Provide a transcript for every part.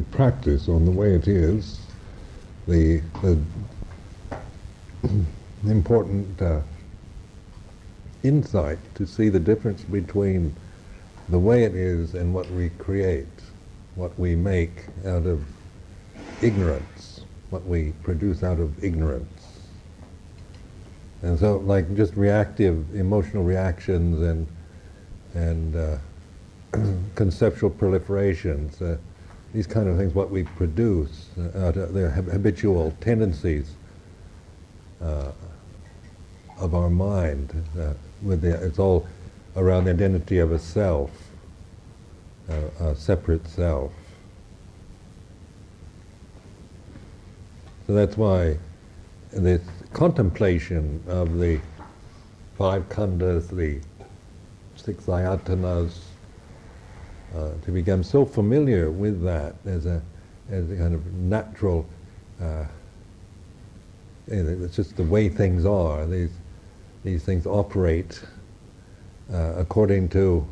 practice on the way it is, the, the important uh, insight to see the difference between the way it is and what we create, what we make out of ignorance, what we produce out of ignorance. And so, like just reactive emotional reactions and and uh, conceptual proliferations, uh, these kind of things, what we produce uh, out their habitual tendencies uh, of our mind. Uh, with the, it's all around the identity of a self, a separate self. So that's why this contemplation of the five khandhas, the six ayatanas, uh, to become so familiar with that as a, as a kind of natural, uh, it's just the way things are. These, these things operate uh, according to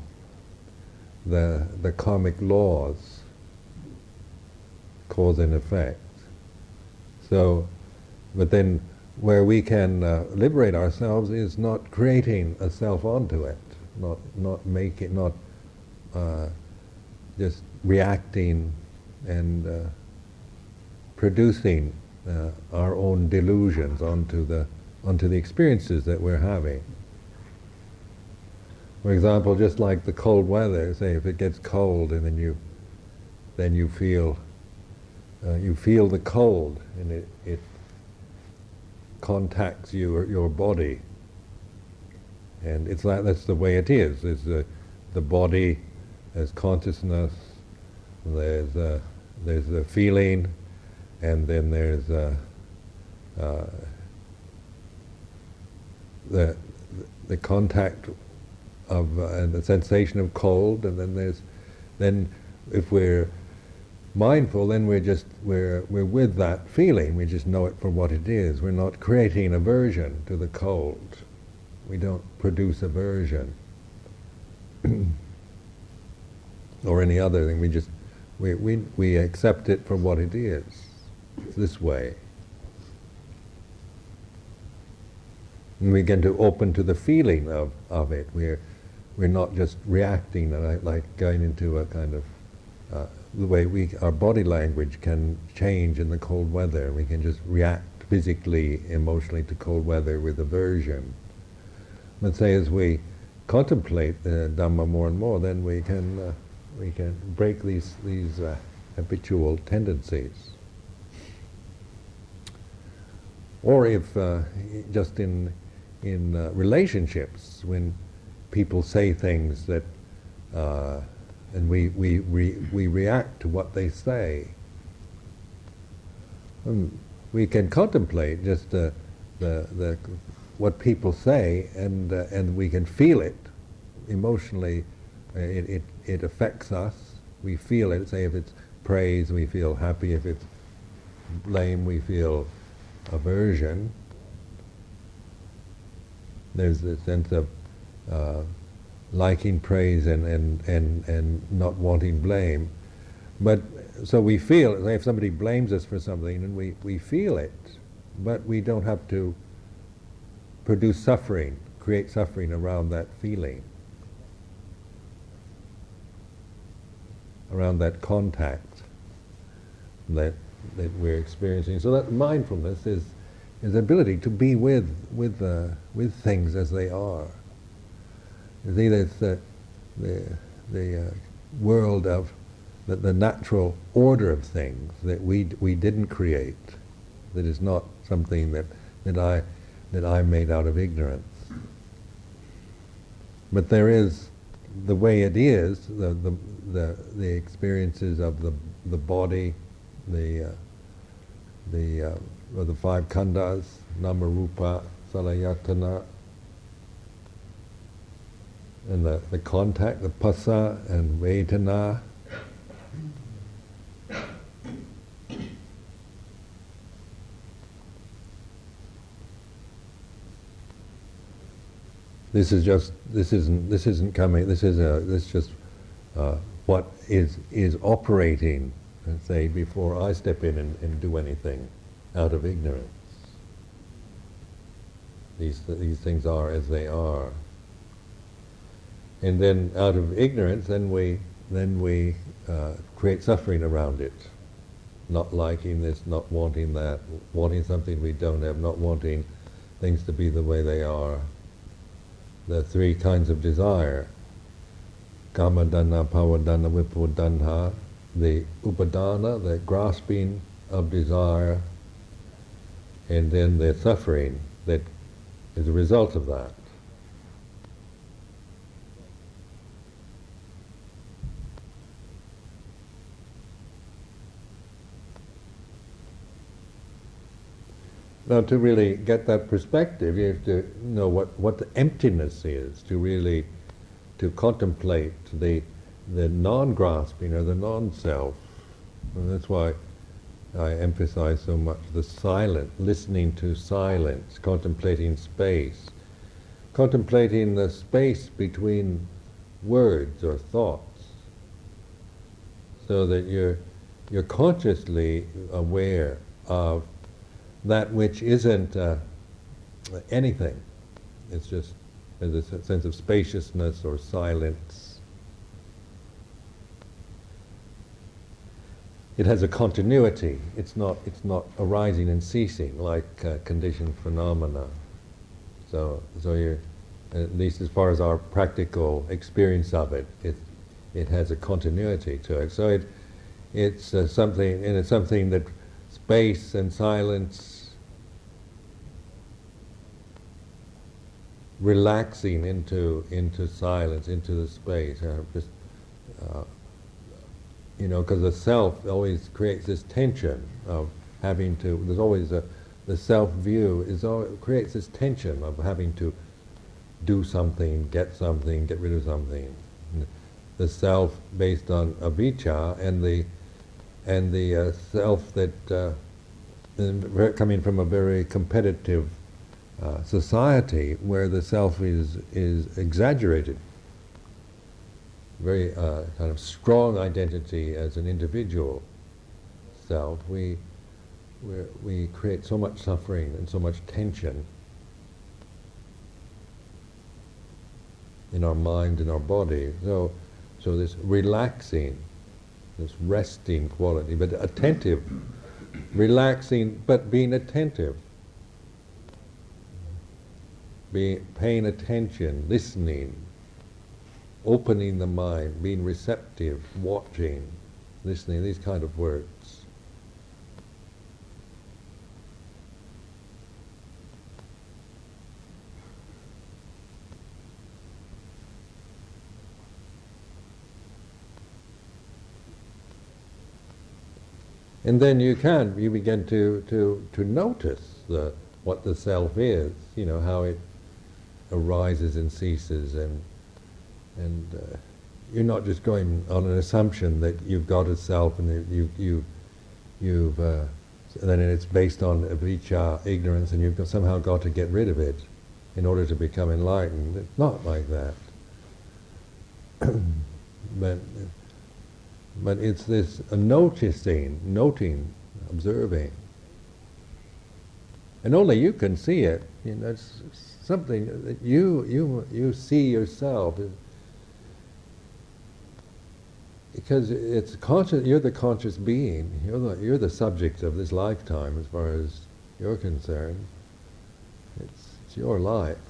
the, the karmic laws, cause and effect. So, but then where we can uh, liberate ourselves is not creating a self onto it, not not making, not uh, just reacting and uh, producing uh, our own delusions onto the onto the experiences that we're having. For example, just like the cold weather, say if it gets cold and then you then you feel uh, you feel the cold and it, it contacts your your body. And it's like that's the way it is. It's the the body as consciousness. There's a, there's a feeling, and then there's a, uh, the the contact of uh, and the sensation of cold, and then there's then if we're mindful, then we're just we're we're with that feeling. We just know it for what it is. We're not creating aversion to the cold. We don't produce aversion or any other thing. We just we we we accept it for what it is. this way. And we get to open to the feeling of, of it. We're we're not just reacting like, like going into a kind of uh, the way we, our body language can change in the cold weather. We can just react physically, emotionally to cold weather with aversion. But say as we contemplate the Dhamma more and more, then we can, uh, we can break these, these uh, habitual tendencies. Or if uh, just in, in uh, relationships, when people say things that uh, and we, we, we, we react to what they say. And we can contemplate just the, the, the, what people say, and, uh, and we can feel it emotionally. It, it, it affects us. We feel it. Say if it's praise, we feel happy. If it's blame, we feel aversion. There's a sense of uh, liking praise and, and, and, and not wanting blame. But so we feel, if somebody blames us for something, and we, we feel it, but we don't have to produce suffering, create suffering around that feeling, around that contact that, that we're experiencing. So that mindfulness is, is the ability to be with, with, uh, with things as they are. You see, there's the, the, the uh, world of the, the natural order of things that we, we didn't create, that is not something that, that, I, that I made out of ignorance. But there is the way it is, the, the, the, the experiences of the, the body, the, uh, the, uh, the five khandhas, namarupa, salayatana, and the, the contact, the phassa and vedana. This is just this isn't this isn't coming. This is a this is just uh, what is is operating say, before I step in and, and do anything out of ignorance. These, these things are as they are. And then out of ignorance, then we, then we uh, create suffering around it. Not liking this, not wanting that, wanting something we don't have, not wanting things to be the way they are. The three kinds of desire. Kama tanha, bhava tanha, vibhudanha, the upadana, the grasping of desire, and then the suffering that is a result of that. Now, to really get that perspective, you have to know what, what the emptiness is, to really to contemplate the, the non-grasping or the non-self. And that's why I emphasize so much the silent, listening to silence, contemplating space, contemplating the space between words or thoughts, so that you're, you're consciously aware of that which isn't uh, anything. It's just there's a sense of spaciousness or silence. It has a continuity. It's not, it's not arising and ceasing like uh, conditioned phenomena. So, so you at least as far as our practical experience of it, it, it has a continuity to it. So it, it's uh, something, and it's something that space and silence relaxing into into silence, into the space. Uh, just, uh, you know, because the self always creates this tension of having to. There's always a the self view is always, creates this tension of having to do something, get something, get rid of something. The self based on avijja and the and the uh, self that uh, coming from a very competitive uh, society where the self is is exaggerated. Very uh, kind of strong identity as an individual self. We we create so much suffering and so much tension in our mind and our body. So, so this relaxing, this resting quality, but attentive, relaxing, but being attentive being, paying attention, listening, opening the mind, being receptive, watching, listening, these kind of words. And then you can, you begin to, to, to notice the, what the self is, you know, how it arises and ceases, and and uh, you're not just going on an assumption that you've got a self and you you you've uh, then it's based on avijja, ignorance, and you've somehow got to get rid of it in order to become enlightened. It's not like that. but but it's this noticing, noting, observing, and only you can see it. You know, it's, something that you you you see yourself. Because it's conscious you're the conscious being. You're the you're the subject of this lifetime as far as you're concerned. It's, it's your life.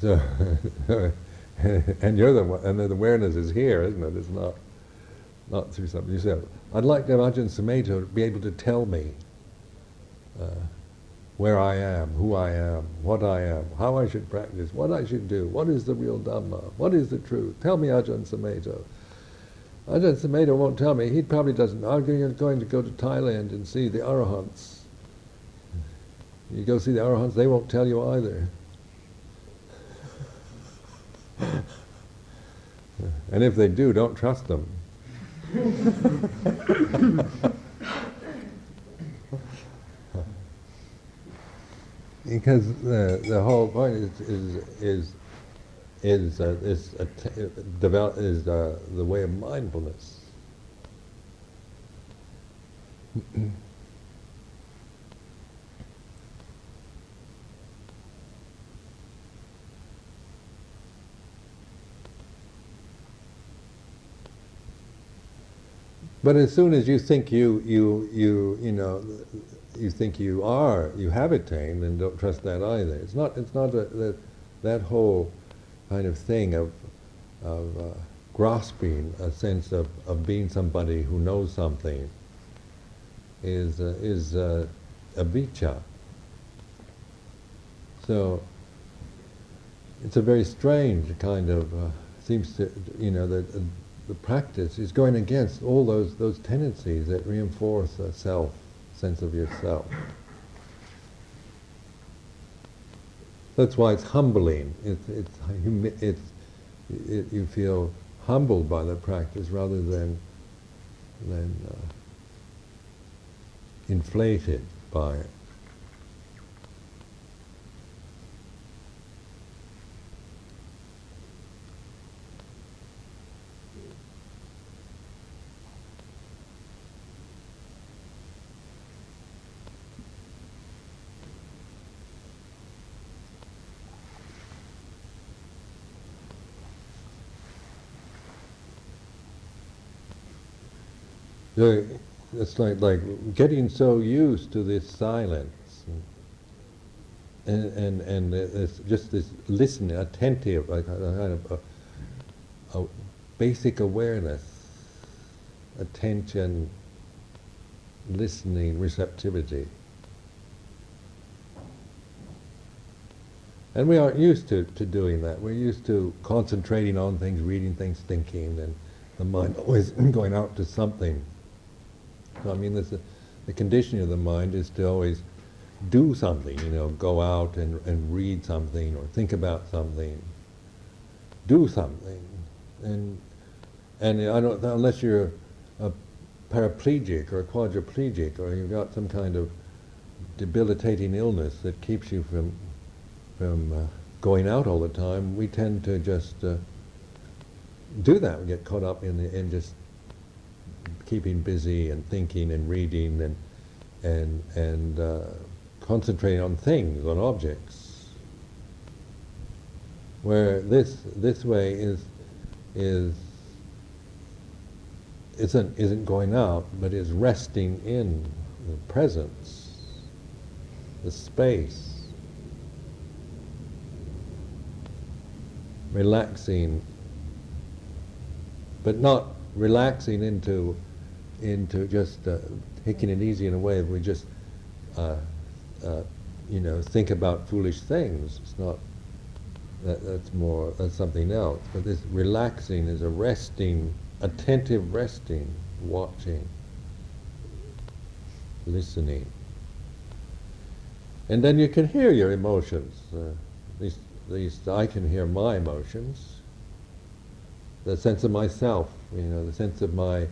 So and you're the and the awareness is here isn't it it's not not through something you said I'd like to imagine Sumedho be able to tell me uh, where I am, who I am, what I am, how I should practice, what I should do, what is the real Dhamma, what is the truth. Tell me Ajahn Sumedho. Ajahn Sumedho won't tell me. He probably doesn't. I'm going to go to Thailand and see the Arahants. You go see the Arahants, they won't tell you either. and if they do, don't trust them. because the, the whole point is, is, is is uh, is att- develop, is uh, the way of mindfulness. But as soon as you think you, you, you, you know, you think you are, you have attained, then don't trust that either. It's not, it's not a, that, that whole kind of thing of, of uh, grasping a sense of, of being somebody who knows something is, uh, is uh, avijja. So it's a very strange kind of, uh, seems to, you know, that uh, the practice is going against all those, those tendencies that reinforce a self, sense of yourself. That's why it's humbling. It's, it's, it's, it, you feel humbled by the practice rather than, than uh, inflated by it. So it's like like getting so used to this silence, and and and it's just this listening, attentive, like a kind of a, a basic awareness, attention, listening, receptivity. And we aren't used to, to doing that. We're used to concentrating on things, reading things, thinking, and the mind always going out to something. I mean, this, the conditioning of the mind is to always do something, you know, go out and, and read something or think about something, do something. And, and I don't, unless you're a paraplegic or a quadriplegic or you've got some kind of debilitating illness that keeps you from, from uh, going out all the time, we tend to just uh, do that. We get caught up in, the, in just keeping busy and thinking and reading and and and uh, concentrating on things, on objects. Where this this way is is isn't isn't going out, but is resting in the presence, the space, relaxing, but not relaxing into into just uh, taking it easy in a way we just uh, uh, you know think about foolish things. It's not that, that's more that's something else. But this relaxing is a resting, attentive resting, watching, listening, and then you can hear your emotions. Uh, at least, at least I can hear my emotions. The sense of myself, you know, the sense of my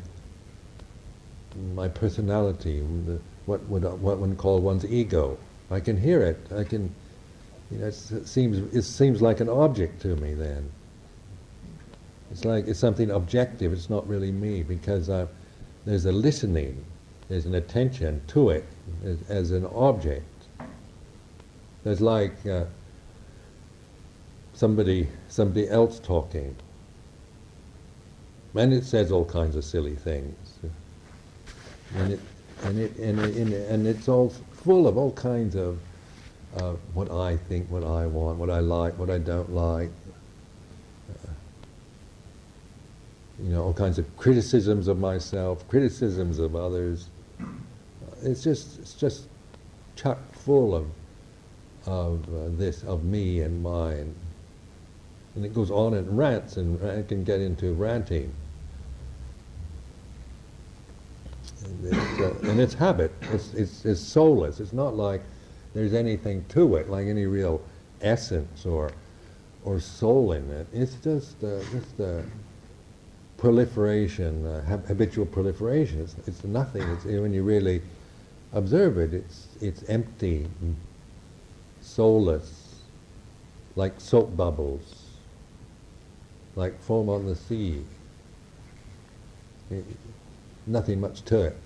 my personality, the, what would what one call one's ego. I can hear it. I can, you know, it seems it seems like an object to me. Then it's like it's something objective. It's not really me because I, there's a listening, there's an attention to it as, as an object. There's like uh, somebody somebody else talking, and it says all kinds of silly things and it and it and, it, and, it, and it's all full of all kinds of uh, what I think, what I want, what I like, what I don't like. Uh, you know, all kinds of criticisms of myself, criticisms of others. It's just it's just chock full of of uh, this, of me and mine, and it goes on and rants, and can get into ranting. It's, uh, and it's habit. It's, it's, it's soulless. It's not like there's anything to it, like any real essence or or soul in it. It's just uh, just a proliferation, uh, habitual proliferation. It's, it's nothing. It's, when you really observe it, it's it's empty, soulless, like soap bubbles. like foam on the sea. It, nothing much to it.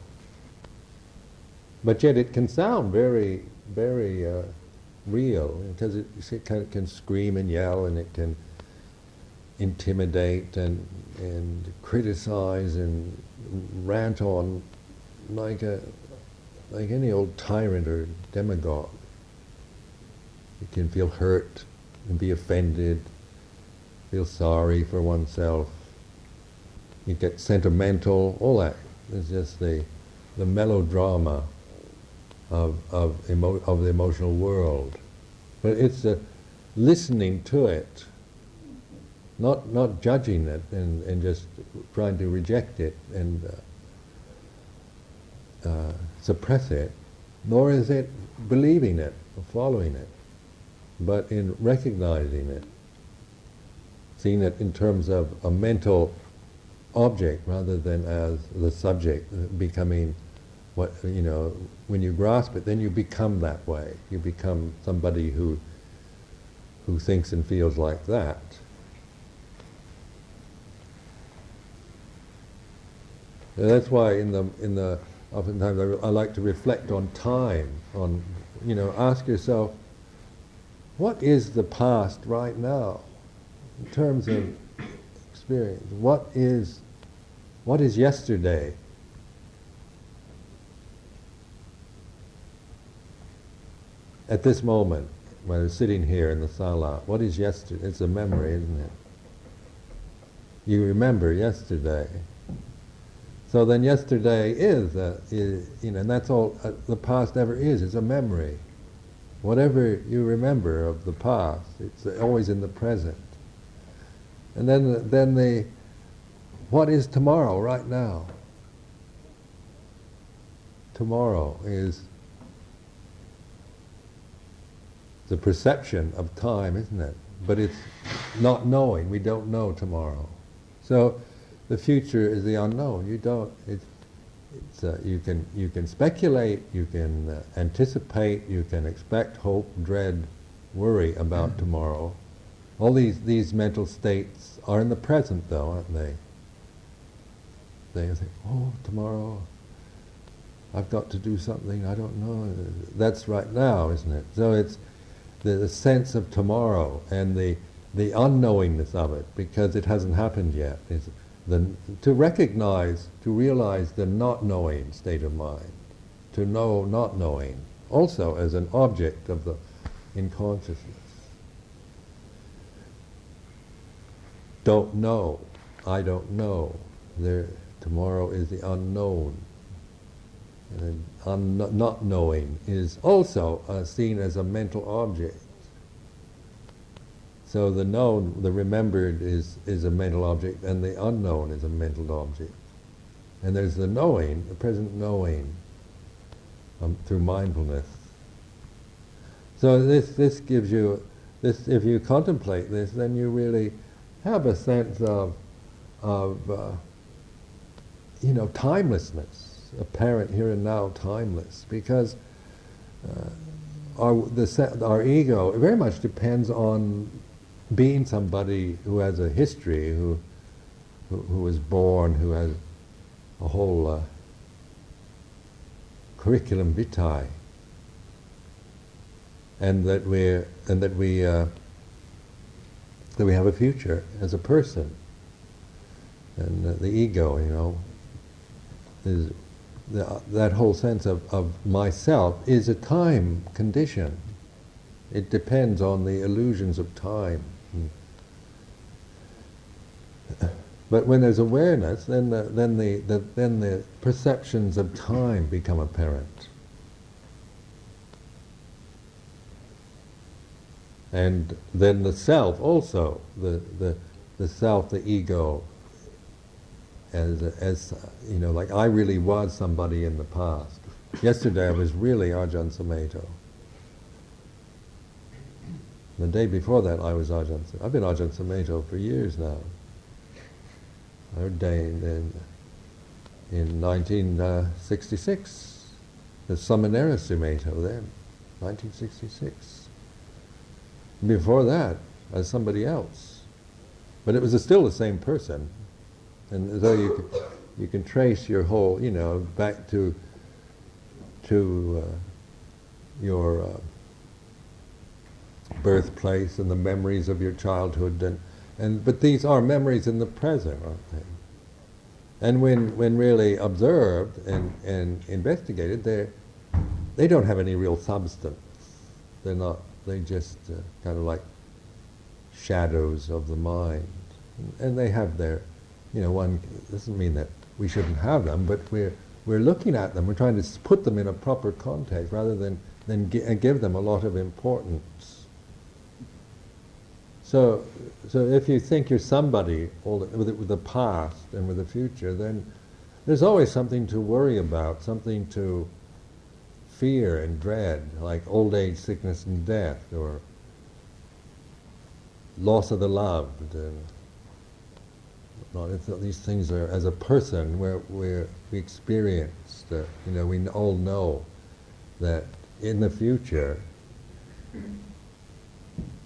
But yet it can sound very, very uh, real because it, it can, can scream and yell and it can intimidate and, and criticize and rant on like a like any old tyrant or demagogue. You can feel hurt and be offended, feel sorry for oneself. You get sentimental, all that. It's just the, the melodrama of, of, emo- of the emotional world. But it's uh, listening to it, not, not judging it and, and just trying to reject it and uh, uh, suppress it, nor is it believing it or following it but in recognizing it, seeing it in terms of a mental object rather than as the subject, becoming what, you know, when you grasp it, then you become that way. You become somebody who, who thinks and feels like that. And that's why in the, in the, oftentimes I, I like to reflect on time, on, you know, ask yourself, what is the past right now in terms of experience? What is, what is yesterday? At this moment, when we're sitting here in the sala, what is yesterday? It's a memory, isn't it? You remember yesterday. So then yesterday is, a, is you know, and that's all uh, the past ever is, it's a memory. Whatever you remember of the past, it's always in the present. And then, then the, what is tomorrow right now? Tomorrow is the perception of time, isn't it? But it's not knowing. We don't know tomorrow. So the future is the unknown. You don't. It's uh, you can you can speculate, you can uh, anticipate, you can expect, hope, dread, worry about mm-hmm. tomorrow. All these these mental states are in the present, though, aren't they? They think, "Oh, tomorrow, I've got to do something. I don't know." That's right now, isn't it? So it's the, the sense of tomorrow and the the unknowingness of it because it hasn't happened yet. It's, the, to recognize, to realize the not knowing state of mind, to know not knowing, also as an object of the in consciousness. Don't know. I don't know. There, tomorrow is the unknown. And un- not knowing is also uh, seen as a mental object. So the known, the remembered is, is a mental object, and the unknown is a mental object. And there's the knowing, the present knowing, um, through mindfulness. So this, this gives you, this, if you contemplate this, then you really have a sense of, of uh, you know, timelessness, apparent here and now timeless, because uh, our, the, our ego very much depends on being somebody who has a history, who, who, who was born, who has a whole uh, curriculum vitae, and that we and that we uh, that we have a future as a person, and uh, the ego, you know, is the, that whole sense of, of myself is a time condition. It depends on the illusions of time. But when there's awareness, then the, then the, the, then the perceptions of time become apparent. And then the self also, the, the, the self, the ego, as, as, you know, like I really was somebody in the past. Yesterday I was really Ajahn Sumedho. The day before that, I was Ajahn. I've been Ajahn Sumedho for years now. I ordained in in 1966. The Samanera Sumedho then, 1966. Before that, as somebody else. but it was still the same person, and so you can, you can trace your whole, you know, back to to uh, your uh, birthplace and the memories of your childhood, and and but these are memories in the present, aren't they? And when, when really observed and, and investigated, they they don't have any real substance. They're not, they just uh, kind of like shadows of the mind. And they have their, you know, one doesn't mean that we shouldn't have them, but we're, we're looking at them, we're trying to put them in a proper context rather than, than gi- give them a lot of importance. So, so if you think you're somebody all the, with, with the past and with the future, then there's always something to worry about, something to fear and dread, like old age, sickness, and death, or loss of the loved. And these things are, as a person, where we we experience that, you know, we all know that in the future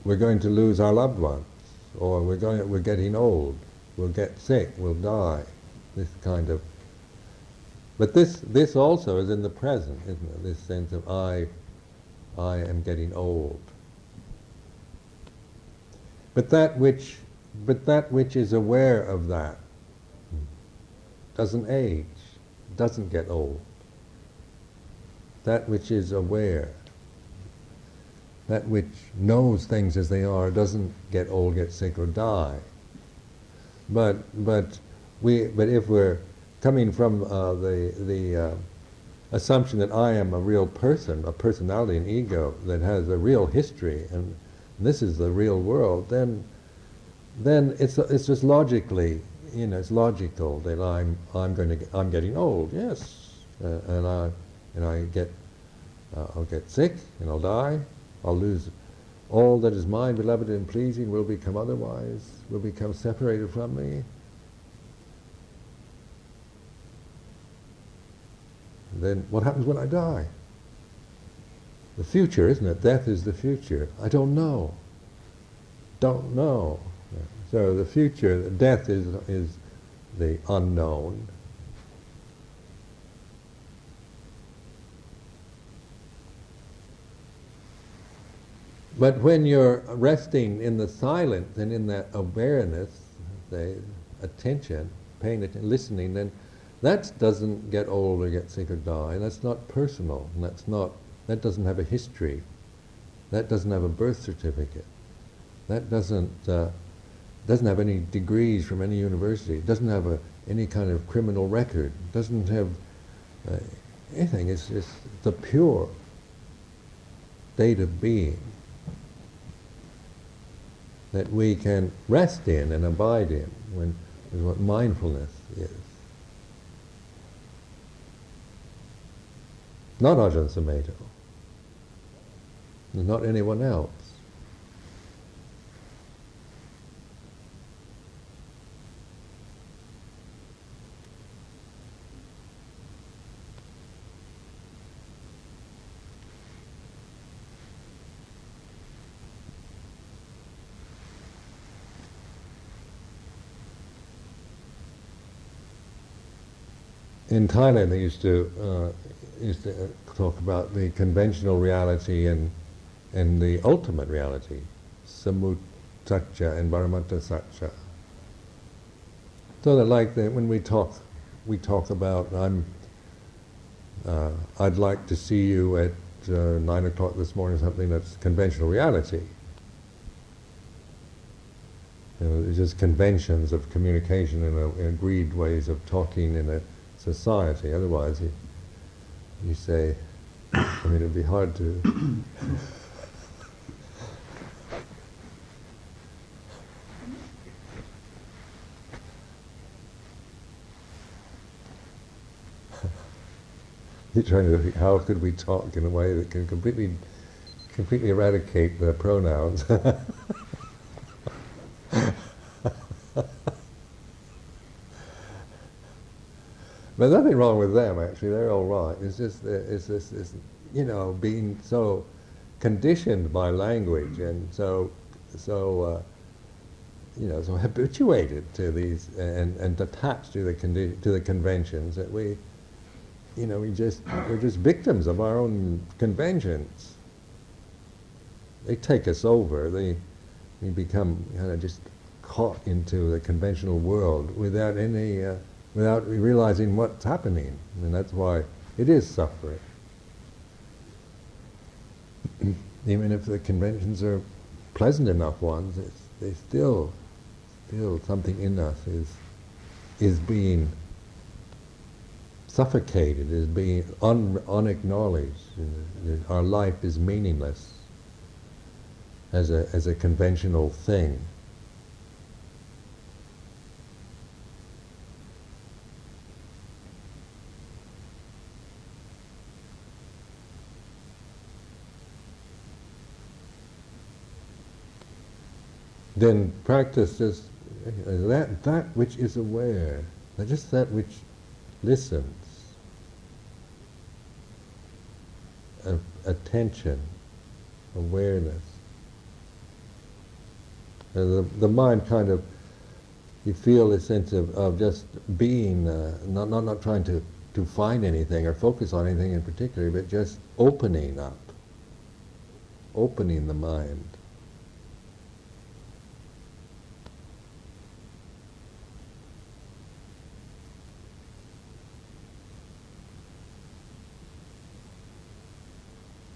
we're going to lose our loved ones, or we're going, we're getting old, we'll get sick, we'll die. This kind of. But this this also is in the present, isn't it? This sense of I, I am getting old. But that which, but that which is aware of that doesn't age, doesn't get old. That which is aware that which knows things as they are doesn't get old, get sick, or die. But but we but if we're coming from uh, the the uh, assumption that I am a real person, a personality, an ego that has a real history, and this is the real world, then then it's it's just logically, you know, it's logical that I'm I'm going to get, I'm getting old, yes, uh, and I and I get uh, I'll get sick and I'll die, I'll lose all that is mine, beloved and pleasing, will become otherwise, will become separated from me. Then what happens when I die? The future, isn't it? Death is the future. I don't know. Don't know. So the future, death is, is the unknown. But when you're resting in the silence and in that awareness, the attention, paying attention, listening, then that doesn't get old or get sick or die. That's not personal. And that's not. That doesn't have a history. That doesn't have a birth certificate. That doesn't uh, doesn't have any degrees from any university. It doesn't have a, any kind of criminal record. It doesn't have uh, anything. It's just the pure state of being that we can rest in and abide in what mindfulness is. Not Ajahn Sumedho. Not anyone else. in Thailand, they used to uh, used to talk about the conventional reality and and the ultimate reality, sammuti sacca and paramattha sacca. So that, like the, when we talk, we talk about I'm. Uh, I'd like to see you at uh, nine o'clock this morning. Something that's conventional reality. You know, it's just conventions of communication and agreed ways of talking in a society. Otherwise, you, say, I mean, it'd be hard to. You're trying to think, how could we talk in a way that can completely, completely eradicate the pronouns? But nothing wrong with them, actually. They're all right. It's just, it's just, it's, you know, being so conditioned by language and so, so uh, you know, so habituated to these and, and attached to the condi- to the conventions that we, you know, we just we're just victims of our own conventions. They take us over. They we become kind of just caught into the conventional world without any uh, without realizing what's happening, and that's why it is suffering. Even if the conventions are pleasant enough ones, they still still something in us is is being suffocated, is being un, unacknowledged. Our life is meaningless as a, as a conventional thing. Then practice just that, that which is aware, just that which listens, attention, awareness. And the, the mind kind of, you feel a sense of, of just being, uh, not, not, not trying to, to find anything or focus on anything in particular, but just opening up, opening the mind.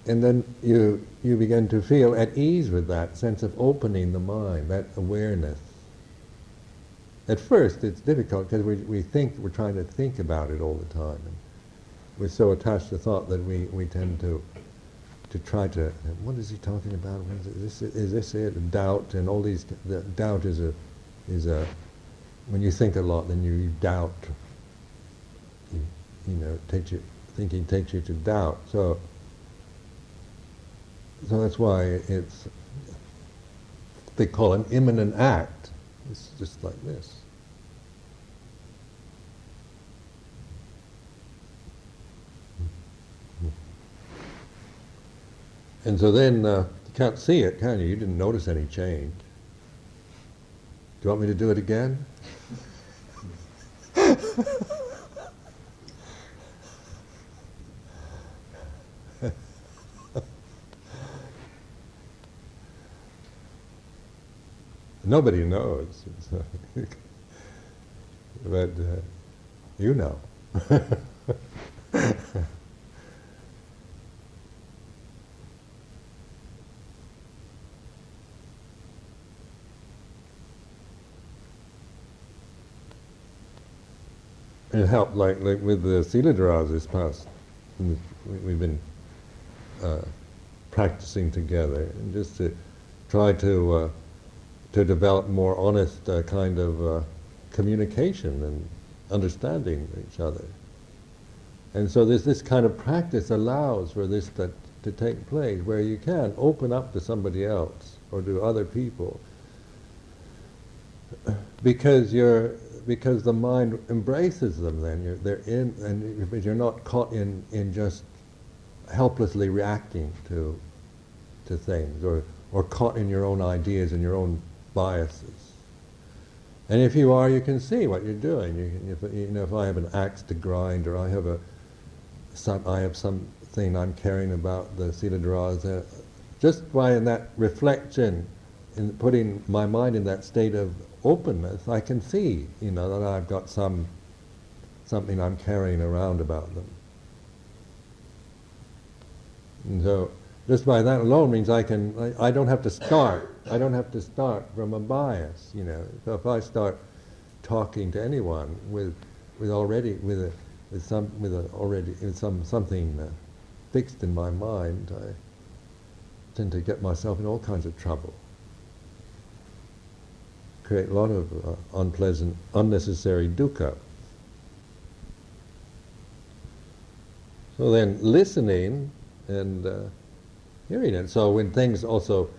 And then you, you begin to feel at ease with that sense of opening the mind, that awareness. At first, it's difficult because we, we think we're trying to think about it all the time. And we're so attached to thought that we, we tend to to try to what is he talking about? Is this, is this it? Doubt and all these. The doubt is a is a when you think a lot, then you, you doubt. You, you know, takes you thinking takes you to doubt. So so that's why it's, they call an immanent act. It's just like this. And so then uh, you can't see it, can you? You didn't notice any change. Do you want me to do it again? Nobody knows. but uh, you know. it helped, like, like with the Sila this past, we've been uh, practicing together, and just to try to uh, to develop more honest uh, kind of uh, communication and understanding each other. And so this, this kind of practice allows for this to, to take place, where you can open up to somebody else or to other people, because you're because the mind embraces them. Then you're they're in, and you're not caught in in just helplessly reacting to to things or or caught in your own ideas and your own biases. And if you are, you can see what you're doing. You, if, you know, if I have an axe to grind, or I have a, some, I have something I'm caring about the Siladharas, uh, just by in that reflection, in putting my mind in that state of openness, I can see, you know, that I've got some something I'm carrying around about them. And so just by that alone means I can, I, I, don't have to start. I don't have to start from a bias, you know. So if I start talking to anyone with, with already, with a, with some, with a already, with some, something uh, fixed in my mind, I tend to get myself in all kinds of trouble. Create a lot of uh, unpleasant, unnecessary dukkha. So then listening and uh, hearing it. So when things also,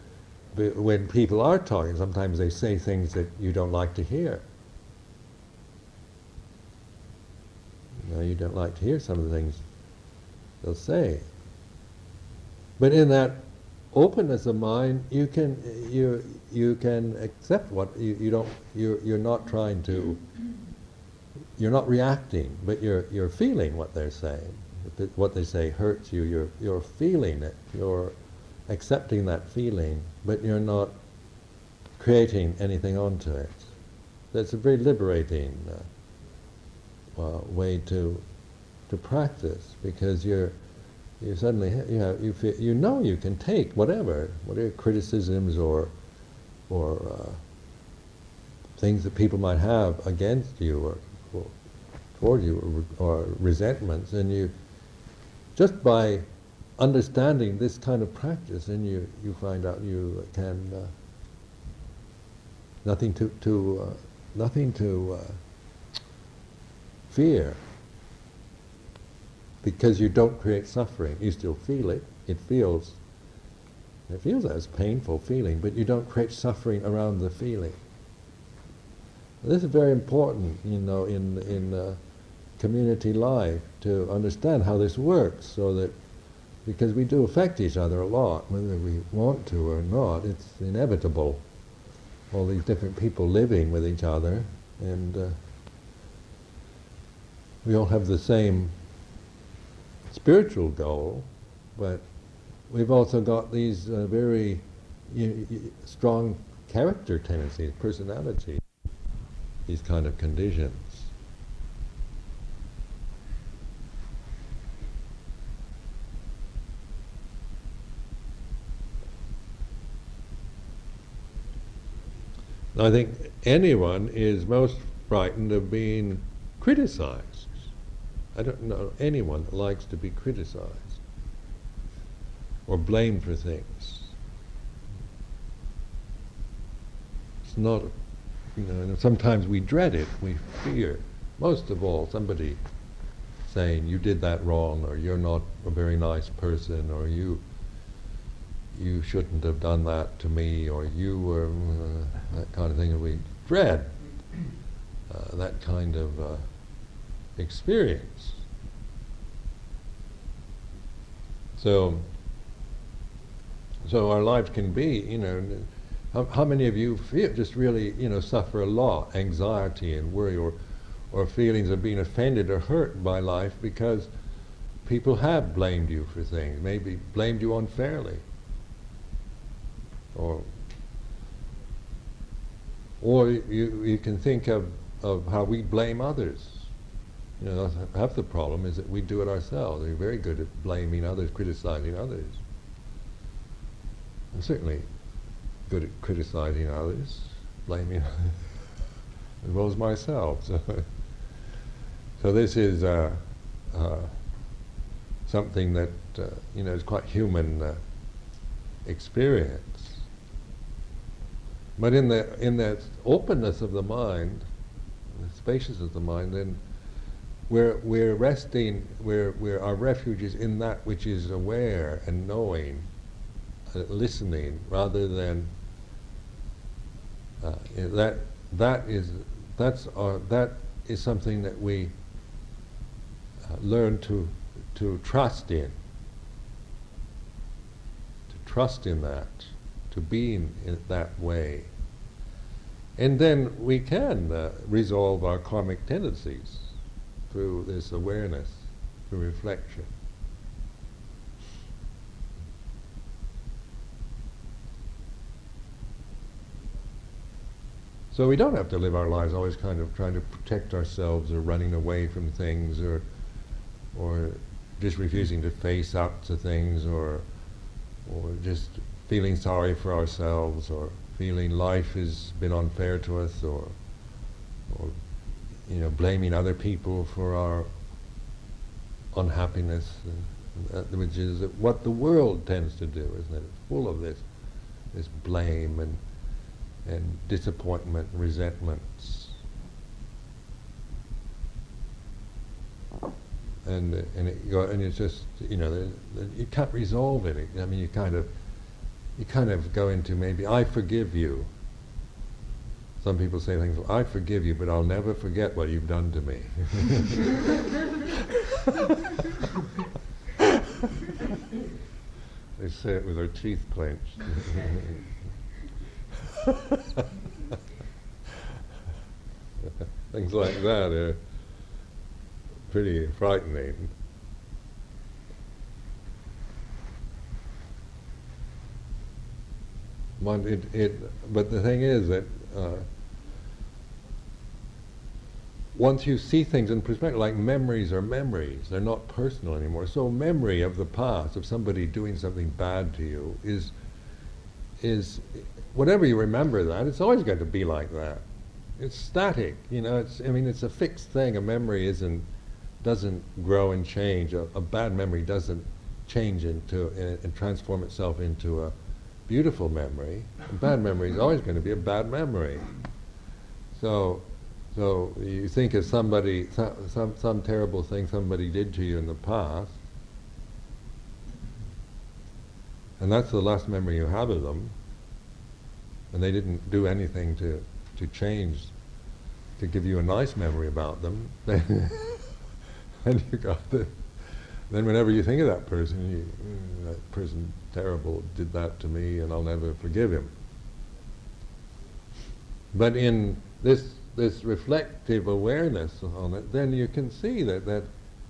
when people are talking, sometimes they say things that you don't like to hear. You, you don't like to hear some of the things they'll say. But in that openness of mind, you can you you can accept what you, you don't you you're not trying to you're not reacting, but you're you're feeling what they're saying. If what they say hurts you. You're you're feeling it. You're accepting that feeling, but you're not creating anything onto it. That's a very liberating uh, uh, way to to practice because you're you suddenly you know you feel, you know you can take whatever whatever criticisms or or uh, things that people might have against you or, or toward you or, or resentments and you just by understanding this kind of practice and you you find out you can uh, nothing to to uh, nothing to uh, fear because you don't create suffering. You still feel it. It feels it feels as painful feeling, but you don't create suffering around the feeling. This is very important, you know, in in uh, community life to understand how this works, so that because we do affect each other a lot, whether we want to or not, it's inevitable. All these different people living with each other, and uh, we all have the same spiritual goal, but we've also got these uh, very you know, strong character tendencies, personality, these kind of conditions. I think anyone is most frightened of being criticized. I don't know anyone that likes to be criticized or blamed for things. It's not, you know, sometimes we dread it, we fear. Most of all, somebody saying you did that wrong, or you're not a very nice person, or you you shouldn't have done that to me, or you were uh, that kind of thing, and we dread uh, that kind of. Uh, experience. So, so our lives can be, you know, how, how, many of you feel just really, you know, suffer a lot, anxiety and worry, or, or feelings of being offended or hurt by life because people have blamed you for things, maybe blamed you unfairly, or or you, you can think of, of how we blame others. You know, half the problem is that we do it ourselves. We're very good at blaming others, criticizing others. I'm certainly good at criticizing others, blaming as well as myself. So, so this is uh, uh, something that uh, you know is quite human uh, experience. But in the in that openness of the mind, the spaciousness of the mind, then we're, we're resting, we're, we're, our refuge is in that which is aware and knowing, uh, listening, rather than uh, that, that, is, that's our, that is something that we uh, learn to, to trust in. To trust in that, to be in, in that way. And then we can uh, resolve our karmic tendencies through this awareness, through reflection. So we don't have to live our lives always kind of trying to protect ourselves or running away from things or or just refusing to face up to things or or just feeling sorry for ourselves or feeling life has been unfair to us or or you know, blaming other people for our unhappiness, and, which is what the world tends to do, isn't it? It's full of this, this blame and and disappointment, resentments, and uh, and it, and it's just you know you can't resolve it. I mean, you kind of you kind of go into maybe I forgive you, some people say things like, I forgive you, but I'll never forget what you've done to me. they say it with their teeth clenched. Things like that are pretty frightening. One, it, it, but the thing is that uh, once you see things in perspective, like memories are memories, they're not personal anymore. So memory of the past, of somebody doing something bad to you, is is whatever you remember that, it's always going to be like that. It's static, you know. It's I mean, it's a fixed thing. A memory isn't doesn't grow and change. A, a bad memory doesn't change into and, and transform itself into a beautiful memory. A bad memory is always going to be a bad memory. So, so you think of somebody, some, some, some terrible thing somebody did to you in the past, and that's the last memory you have of them, and they didn't do anything to, to change, to give you a nice memory about them, then you got the, then whenever you think of that person, you, that person terrible did that to me and I'll never forgive him. But in this this reflective awareness on it, then you can see that that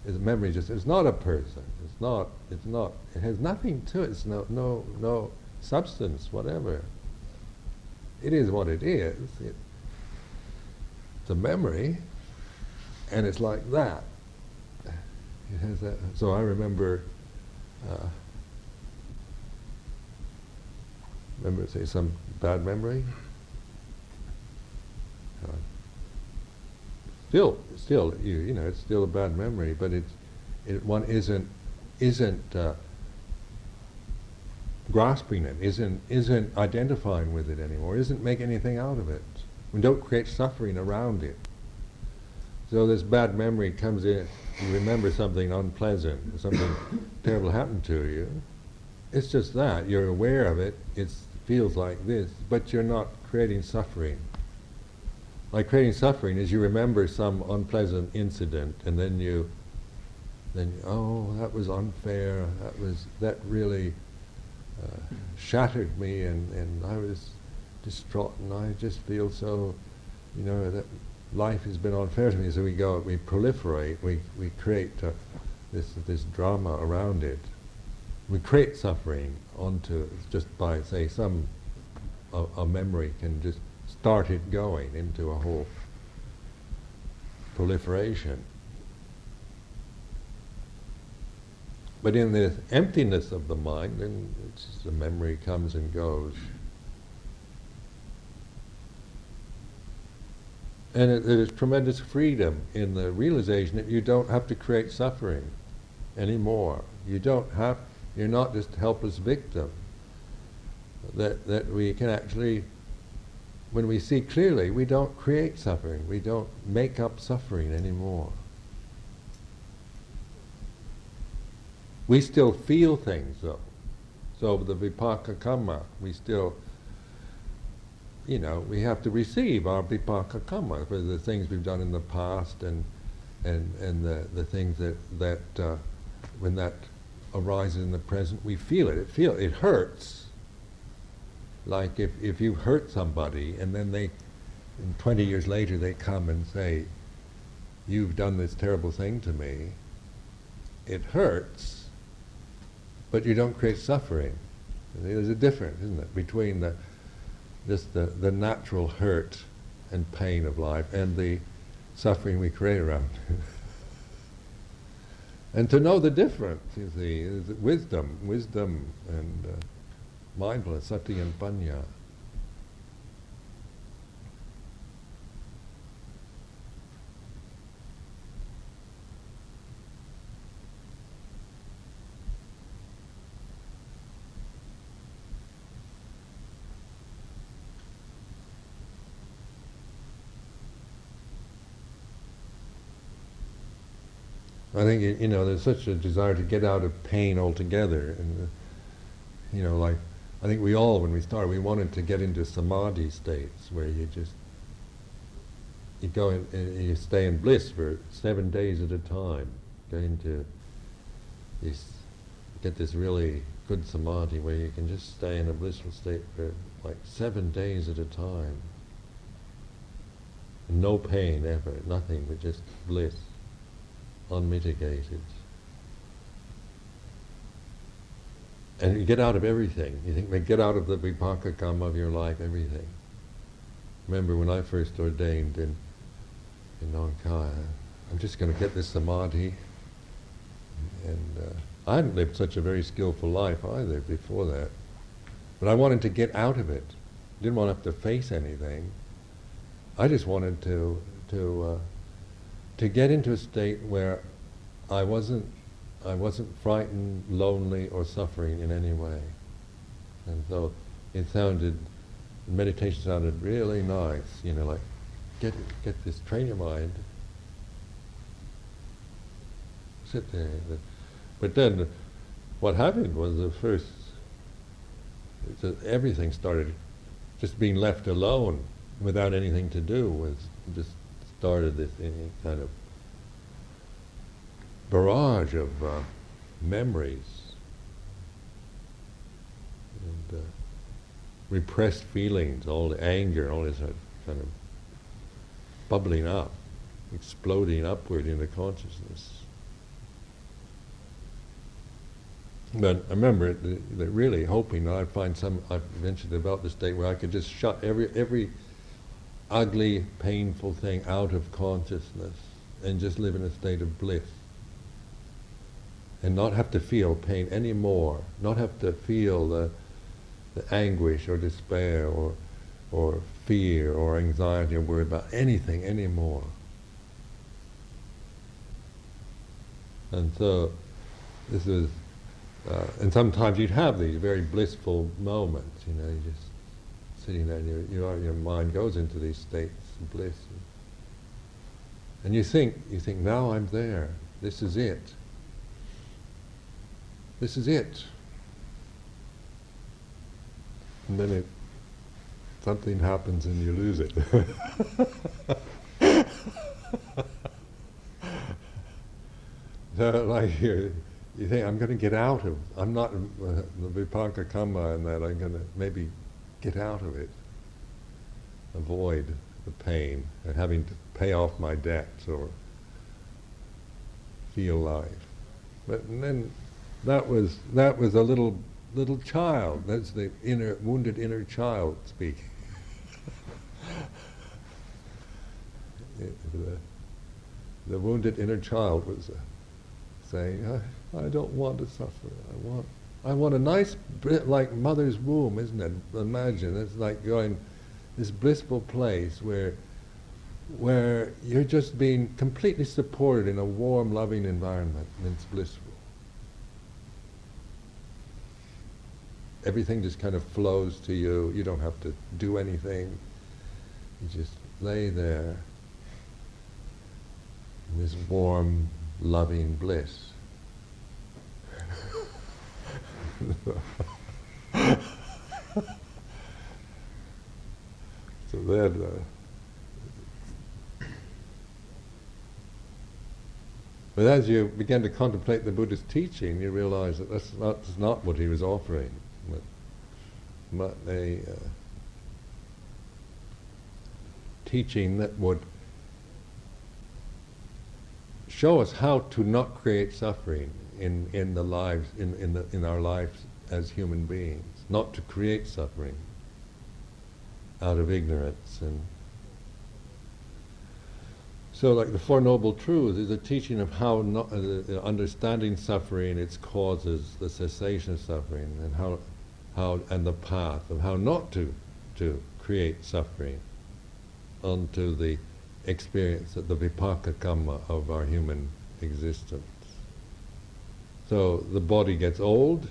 is memory just it's not a person. It's not it's not it has nothing to it, it's no no no substance, whatever. It is what it is. It, it's a memory and it's like that. It has that so I remember uh, remember, say, some bad memory? Uh, still, still, you, you know, it's still a bad memory, but it's, it, one isn't, isn't uh, grasping it, isn't, isn't identifying with it anymore, isn't making anything out of it. We don't create suffering around it. So this bad memory comes in, you remember something unpleasant, something terrible happened to you. It's just that, you're aware of it, it's feels like this, but you're not creating suffering. Like creating suffering is you remember some unpleasant incident and then you, then oh that was unfair, that was that really uh, shattered me and, and I was distraught and I just feel so, you know, that life has been unfair to me. So we go, we proliferate, we, we create uh, this, this drama around it. We create suffering onto just by say some a, a memory can just start it going into a whole proliferation. But in the emptiness of the mind, then the memory comes and goes. And it, there's tremendous freedom in the realization that you don't have to create suffering anymore. You don't have you're not just a helpless victim. That, that we can actually, when we see clearly, we don't create suffering. We don't make up suffering anymore. We still feel things though. So the vipaka karma, we still, you know, we have to receive our vipaka karma for the things we've done in the past and and and the, the things that that uh, when that arises in the present, we feel it. It feel it hurts. Like if, if you hurt somebody and then they, 20 years later, they come and say, You've done this terrible thing to me. It hurts, but you don't create suffering. There's a difference, isn't it, between the just the, the natural hurt and pain of life and the suffering we create around it. And to know the difference, you see, is wisdom, wisdom and uh, mindfulness, sati and panya. I think you know there's such a desire to get out of pain altogether, and uh, you know, like I think we all, when we started, we wanted to get into samadhi states where you just you go in, and you stay in bliss for seven days at a time, go into this, get this really good samadhi where you can just stay in a blissful state for like seven days at a time. No pain ever, nothing but just bliss, unmitigated. And you get out of everything. You think, get out of the vipaka kamma of your life, everything. Remember when I first ordained in, in Khai, I'm just going to get this samadhi. And uh, I hadn't lived such a very skillful life either before that. But I wanted to get out of it. Didn't want to have to face anything. I just wanted to to uh, to get into a state where I wasn't I wasn't frightened, lonely, or suffering in any way. And so it sounded meditation sounded really nice, you know, like get get this train your mind. Sit there. But then what happened was the first everything started just being left alone without anything to do was just started this kind of barrage of uh, memories and uh, repressed feelings, all the anger, all this kind of bubbling up, exploding upward into consciousness. But I remember really hoping that I'd find some, I eventually developed a state where I could just shut every, every ugly, painful thing out of consciousness and just live in a state of bliss. And not have to feel pain anymore, not have to feel the, the anguish or despair or, or fear or anxiety or worry about anything anymore. And so this is uh, and sometimes you'd have these very blissful moments, you know, you're just sitting there and your, your, your mind goes into these states of bliss. And you think, you think, now I'm there, this is it. This is it. And then it, something happens and you lose it. so like you you think I'm going to get out of. I'm not uh, the vipaka kamma and that I'm going to maybe get out of it, avoid the pain and having to pay off my debts or feel life. But then that was that was a little little child. That's the inner wounded inner child speaking. the, the wounded inner child was uh, saying. I don't want to suffer. I want, I want a nice, like mother's womb, isn't it? Imagine it's like going this blissful place where, where you're just being completely supported in a warm, loving environment, and it's blissful. Everything just kind of flows to you. You don't have to do anything. You just lay there in this warm, loving bliss. So then, uh, but as you begin to contemplate the Buddha's teaching, you realize that that's not, that's not what he was offering, but, but a uh, teaching that would show us how to not create suffering in, in the lives in, in, the, in our lives as human beings, not to create suffering out of ignorance and so like the Four Noble Truths is a teaching of how not, uh, understanding suffering, its causes, the cessation of suffering, and how, how and the path of how not to to create suffering onto the experience of the vipaka kamma of our human existence. So the body gets old,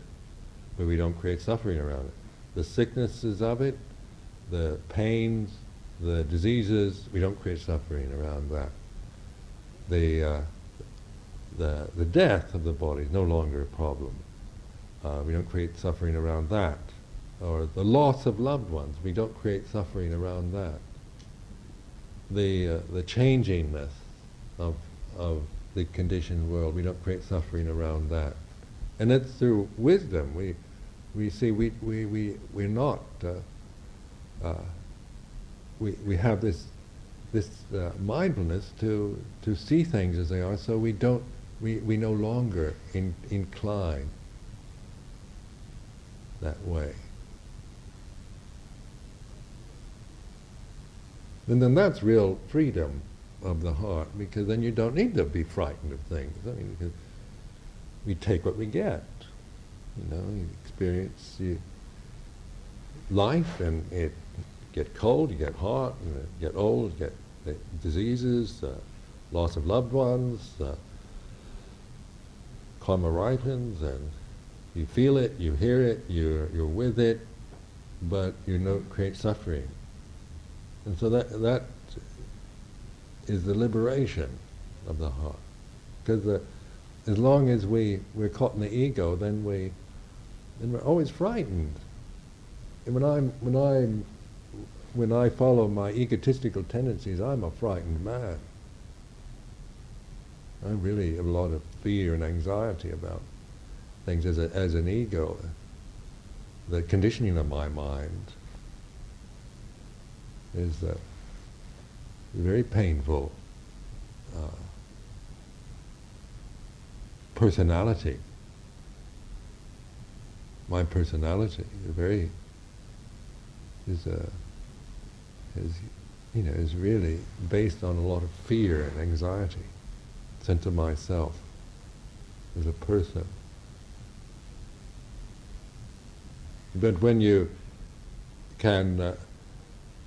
but we don't create suffering around it. The sicknesses of it, the pains, the diseases, we don't create suffering around that. The, uh, the, the death of the body is no longer a problem. Uh, we don't create suffering around that. Or the loss of loved ones, we don't create suffering around that. The, uh, the changingness of, of the conditioned world. We don't create suffering around that. And that's through wisdom. We, we see we, we, we, we're not, uh, uh, we, we have this, this uh, mindfulness to, to see things as they are so we don't, we, we no longer in, incline that way. And then that's real freedom of the heart, because then you don't need to be frightened of things. I mean, we take what we get. You know, you experience you, life, and it get cold, you get hot, you get old, you get diseases, uh, loss of loved ones, uh, karma ripens, and you feel it, you hear it, you're, you're with it, but you know create suffering. And so that, that is the liberation of the heart. Because as long as we, we're caught in the ego, then, we, then we're always frightened. And when, I'm, when, I'm, when I follow my egotistical tendencies, I'm a frightened man. I really have a lot of fear and anxiety about things as, a, as an ego. The conditioning of my mind is uh, very painful uh, personality. My personality very is a uh, is you know is really based on a lot of fear and anxiety, sense of myself as a person. But when you can uh,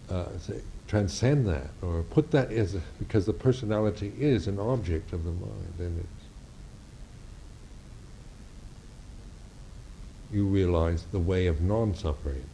uh, say, transcend that or put that as a, because the personality is an object of the mind and it's you realize the way of non-suffering